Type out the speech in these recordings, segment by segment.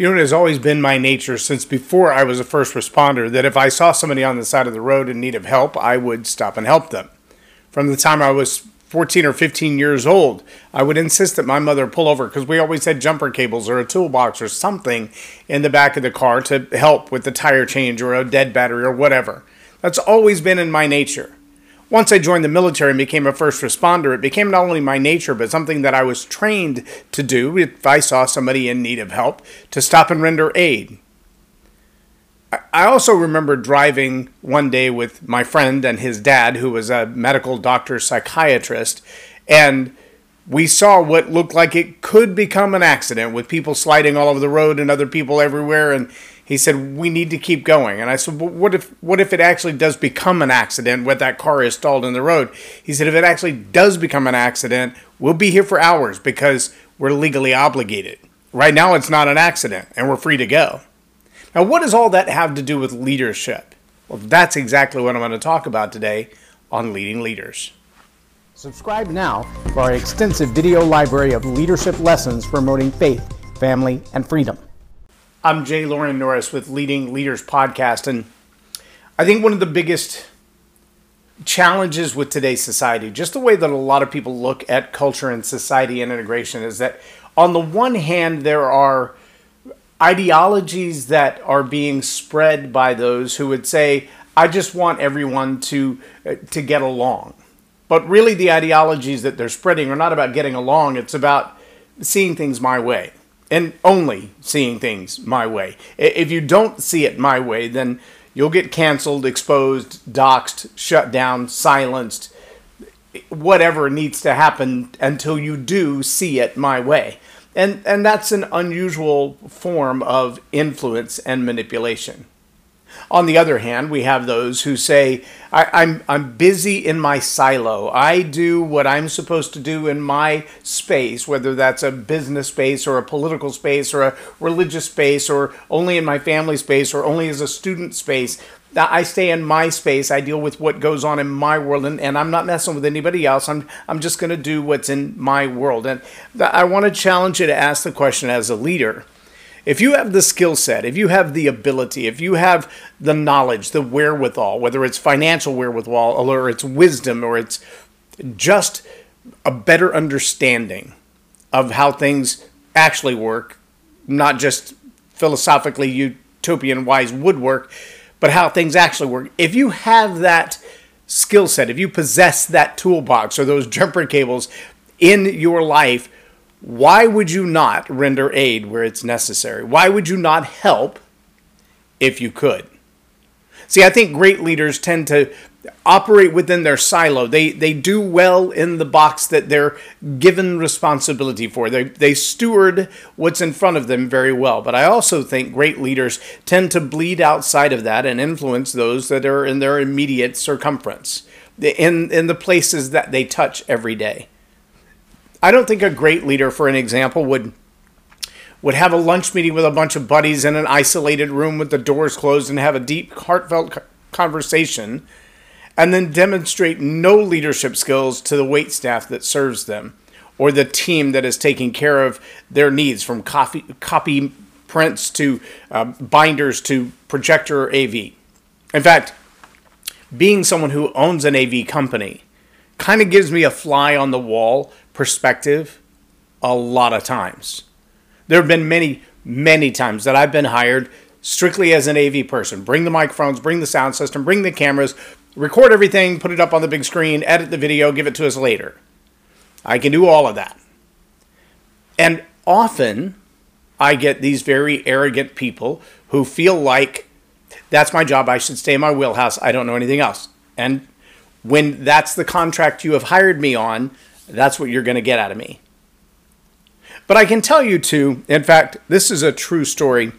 You know, it has always been my nature since before I was a first responder that if I saw somebody on the side of the road in need of help, I would stop and help them. From the time I was 14 or 15 years old, I would insist that my mother pull over because we always had jumper cables or a toolbox or something in the back of the car to help with the tire change or a dead battery or whatever. That's always been in my nature. Once I joined the military and became a first responder, it became not only my nature, but something that I was trained to do if I saw somebody in need of help to stop and render aid. I also remember driving one day with my friend and his dad, who was a medical doctor psychiatrist, and we saw what looked like it could become an accident with people sliding all over the road and other people everywhere. And he said we need to keep going. And i said well, what if what if it actually does become an accident when that car is stalled in the road? He said if it actually does become an accident we'll be here for hours because we're legally obligated. Right now it's not an accident and we're free to go. Now what does all that have to do with leadership? Well that's exactly what i'm going to talk about today on leading leaders subscribe now for our extensive video library of leadership lessons promoting faith family and freedom I'm J Loren Norris with Leading Leaders Podcast, and I think one of the biggest challenges with today's society, just the way that a lot of people look at culture and society and integration, is that on the one hand, there are ideologies that are being spread by those who would say, I just want everyone to, uh, to get along. But really, the ideologies that they're spreading are not about getting along, it's about seeing things my way and only seeing things my way. If you don't see it my way, then you'll get canceled, exposed, doxxed, shut down, silenced, whatever needs to happen until you do see it my way. And and that's an unusual form of influence and manipulation. On the other hand, we have those who say, I, am I'm, I'm busy in my silo. I do what I'm supposed to do in my space, whether that's a business space or a political space or a religious space or only in my family space or only as a student space. I stay in my space. I deal with what goes on in my world, and, and I'm not messing with anybody else. I'm, I'm just going to do what's in my world. And I want to challenge you to ask the question as a leader if you have the skill set, if you have the ability, if you have the knowledge, the wherewithal, whether it's financial wherewithal or it's wisdom or it's just a better understanding of how things actually work, not just philosophically utopian wise would work, but how things actually work. If you have that skill set, if you possess that toolbox or those jumper cables in your life, why would you not render aid where it's necessary? Why would you not help if you could? See, I think great leaders tend to operate within their silo. They they do well in the box that they're given responsibility for. They they steward what's in front of them very well. But I also think great leaders tend to bleed outside of that and influence those that are in their immediate circumference, in in the places that they touch every day. I don't think a great leader, for an example, would would have a lunch meeting with a bunch of buddies in an isolated room with the doors closed and have a deep, heartfelt conversation, and then demonstrate no leadership skills to the wait staff that serves them or the team that is taking care of their needs from copy, copy prints to uh, binders to projector or AV. In fact, being someone who owns an AV company kind of gives me a fly on the wall perspective a lot of times. There have been many, many times that I've been hired strictly as an AV person. Bring the microphones, bring the sound system, bring the cameras, record everything, put it up on the big screen, edit the video, give it to us later. I can do all of that. And often I get these very arrogant people who feel like that's my job, I should stay in my wheelhouse, I don't know anything else. And when that's the contract you have hired me on, that's what you're going to get out of me. But I can tell you too, in fact, this is a true story.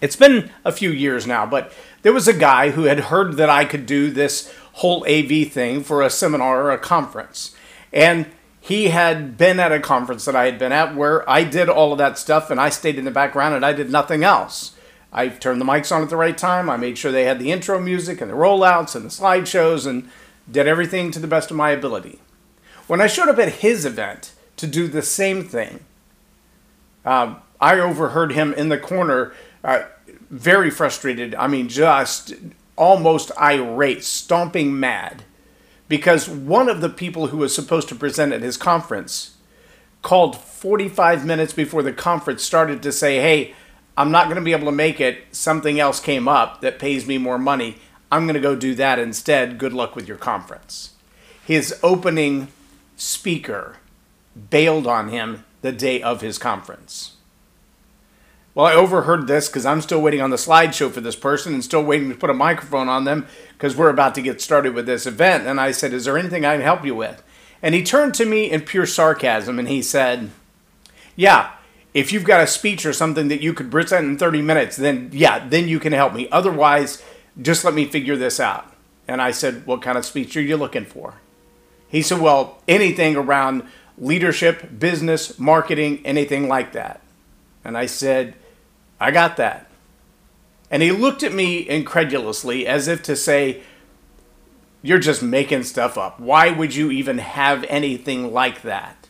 It's been a few years now, but there was a guy who had heard that I could do this whole AV thing for a seminar or a conference. And he had been at a conference that I had been at where I did all of that stuff and I stayed in the background and I did nothing else. I turned the mics on at the right time. I made sure they had the intro music and the rollouts and the slideshows and did everything to the best of my ability. When I showed up at his event to do the same thing, um, I overheard him in the corner, uh, very frustrated. I mean, just almost irate, stomping mad, because one of the people who was supposed to present at his conference called 45 minutes before the conference started to say, Hey, I'm not going to be able to make it. Something else came up that pays me more money. I'm going to go do that instead. Good luck with your conference. His opening speaker bailed on him the day of his conference. Well, I overheard this because I'm still waiting on the slideshow for this person and still waiting to put a microphone on them because we're about to get started with this event. And I said, Is there anything I can help you with? And he turned to me in pure sarcasm and he said, Yeah, if you've got a speech or something that you could present in 30 minutes, then yeah, then you can help me. Otherwise, just let me figure this out. And I said, What kind of speech are you looking for? He said, Well, anything around leadership, business, marketing, anything like that. And I said, I got that. And he looked at me incredulously as if to say, You're just making stuff up. Why would you even have anything like that?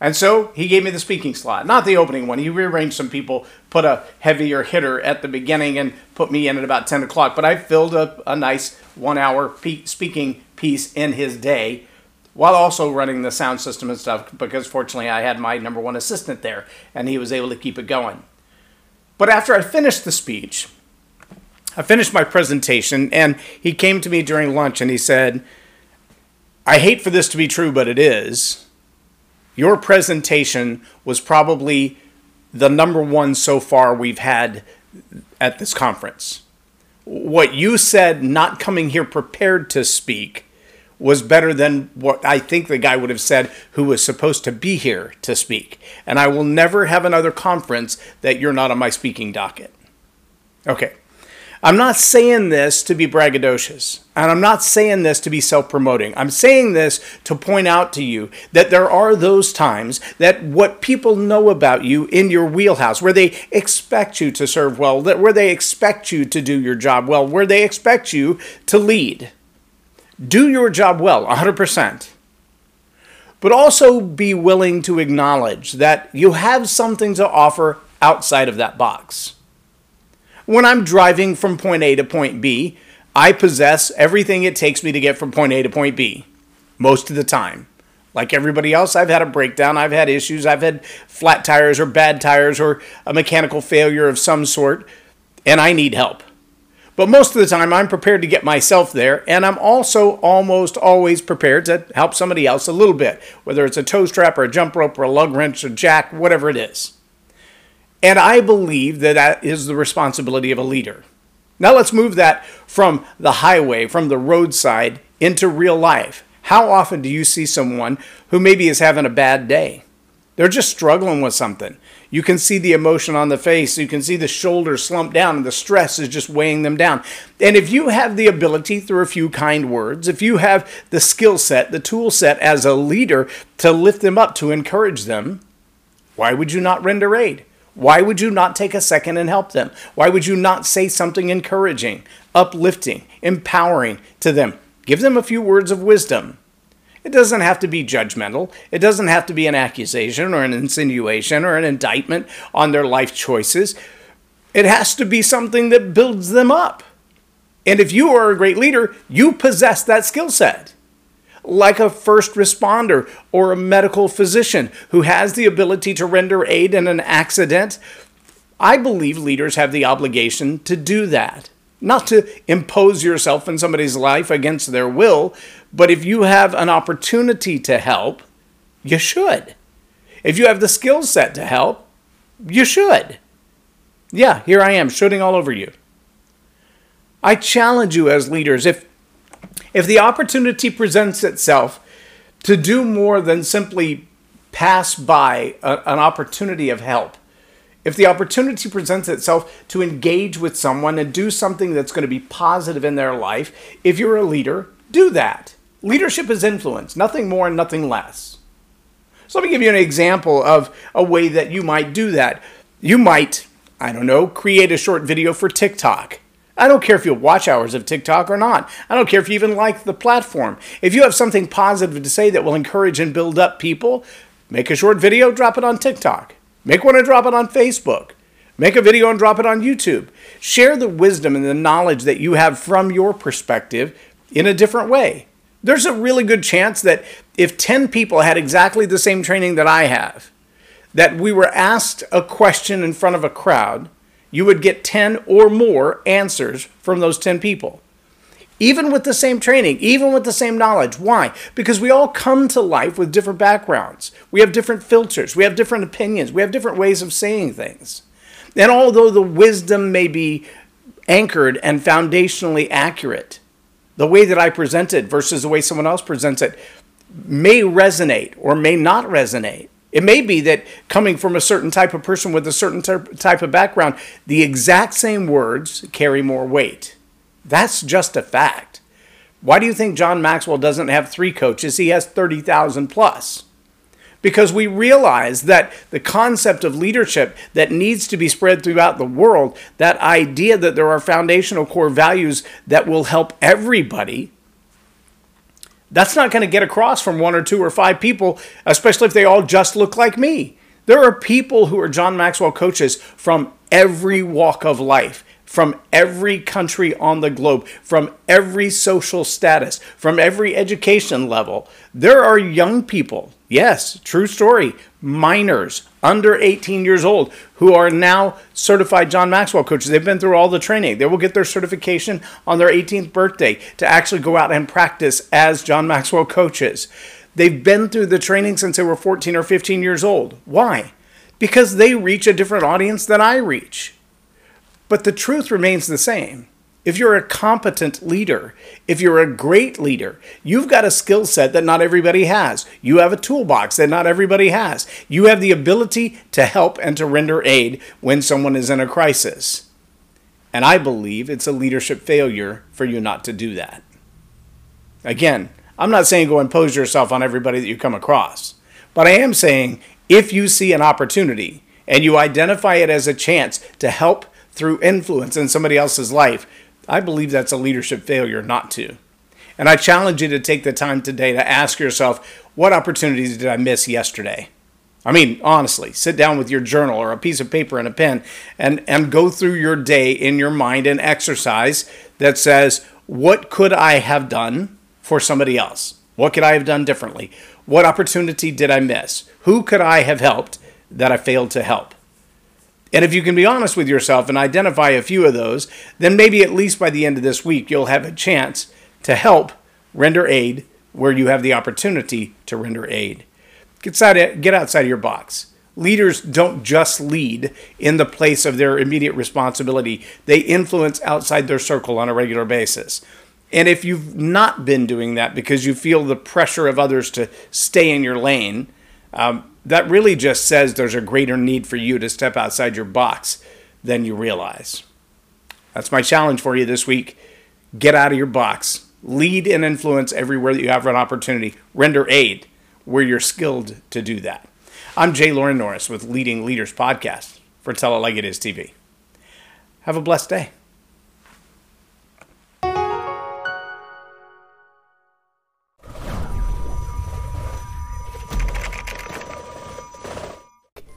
And so he gave me the speaking slot, not the opening one. He rearranged some people, put a heavier hitter at the beginning, and put me in at about 10 o'clock. But I filled up a nice one hour pe- speaking piece in his day while also running the sound system and stuff because fortunately I had my number one assistant there and he was able to keep it going. But after I finished the speech, I finished my presentation, and he came to me during lunch and he said, I hate for this to be true, but it is. Your presentation was probably the number one so far we've had at this conference. What you said, not coming here prepared to speak, was better than what I think the guy would have said who was supposed to be here to speak. And I will never have another conference that you're not on my speaking docket. Okay. I'm not saying this to be braggadocious, and I'm not saying this to be self promoting. I'm saying this to point out to you that there are those times that what people know about you in your wheelhouse, where they expect you to serve well, where they expect you to do your job well, where they expect you to lead do your job well, 100%. But also be willing to acknowledge that you have something to offer outside of that box. When I'm driving from point A to point B, I possess everything it takes me to get from point A to point B most of the time. Like everybody else, I've had a breakdown, I've had issues, I've had flat tires or bad tires or a mechanical failure of some sort, and I need help. But most of the time, I'm prepared to get myself there, and I'm also almost always prepared to help somebody else a little bit, whether it's a tow strap or a jump rope or a lug wrench or jack, whatever it is. And I believe that that is the responsibility of a leader. Now let's move that from the highway, from the roadside, into real life. How often do you see someone who maybe is having a bad day? They're just struggling with something. You can see the emotion on the face. You can see the shoulders slump down, and the stress is just weighing them down. And if you have the ability through a few kind words, if you have the skill set, the tool set as a leader to lift them up, to encourage them, why would you not render aid? Why would you not take a second and help them? Why would you not say something encouraging, uplifting, empowering to them? Give them a few words of wisdom. It doesn't have to be judgmental. It doesn't have to be an accusation or an insinuation or an indictment on their life choices. It has to be something that builds them up. And if you are a great leader, you possess that skill set. Like a first responder or a medical physician who has the ability to render aid in an accident, I believe leaders have the obligation to do that not to impose yourself in somebody's life against their will, but if you have an opportunity to help, you should. If you have the skill set to help, you should. Yeah, here I am shooting all over you. I challenge you as leaders if if the opportunity presents itself to do more than simply pass by a, an opportunity of help, if the opportunity presents itself to engage with someone and do something that's going to be positive in their life, if you're a leader, do that. Leadership is influence, nothing more and nothing less. So let me give you an example of a way that you might do that. You might, I don't know, create a short video for TikTok. I don't care if you watch hours of TikTok or not. I don't care if you even like the platform. If you have something positive to say that will encourage and build up people, make a short video, drop it on TikTok. Make one and drop it on Facebook. Make a video and drop it on YouTube. Share the wisdom and the knowledge that you have from your perspective in a different way. There's a really good chance that if 10 people had exactly the same training that I have, that we were asked a question in front of a crowd, you would get 10 or more answers from those 10 people. Even with the same training, even with the same knowledge. Why? Because we all come to life with different backgrounds. We have different filters. We have different opinions. We have different ways of saying things. And although the wisdom may be anchored and foundationally accurate, the way that I present it versus the way someone else presents it may resonate or may not resonate. It may be that coming from a certain type of person with a certain type of background, the exact same words carry more weight. That's just a fact. Why do you think John Maxwell doesn't have three coaches? He has 30,000 plus because we realize that the concept of leadership that needs to be spread throughout the world, that idea that there are foundational core values that will help everybody, that's not going to get across from one or two or five people, especially if they all just look like me. There are people who are John Maxwell coaches from every walk of life from every country on the globe, from every social status, from every education level. There are young people, yes, true story, minors under 18 years old who are now certified John Maxwell coaches. They've been through all the training. They will get their certification on their 18th birthday to actually go out and practice as John Maxwell coaches. They've been through the training since they were 14 or 15 years old. Why? Because they reach a different audience than I reach. But the truth remains the same. If you're a competent leader, if you're a great leader, you've got a skill set that not everybody has. You have a toolbox that not everybody has. You have the ability to help and to render aid when someone is in a crisis. And I believe it's a leadership failure for you not to do that. Again, I'm not saying go impose yourself on everybody that you come across, but I am saying if you see an opportunity and you identify it as a chance to help through influence in somebody else's life, I believe that's a leadership failure not to. And I challenge you to take the time today to ask yourself, what opportunities did I miss yesterday? I mean, honestly, sit down with your journal or a piece of paper and a pen and, and go through your day in your mind and exercise that says, what could I have done for somebody else? What could I have done differently? What opportunity did I miss? Who could I have helped that I failed to help? And if you can be honest with yourself and identify a few of those, then maybe at least by the end of this week, you'll have a chance to help render aid where you have the opportunity to render aid. Get outside, get outside of your box. Leaders don't just lead in the place of their immediate responsibility, they influence outside their circle on a regular basis. And if you've not been doing that because you feel the pressure of others to stay in your lane, um, that really just says there's a greater need for you to step outside your box than you realize. That's my challenge for you this week. Get out of your box. Lead and influence everywhere that you have an opportunity. Render aid where you're skilled to do that. I'm J Loren Norris with Leading Leaders Podcast for Tell It Like It Is TV. Have a blessed day.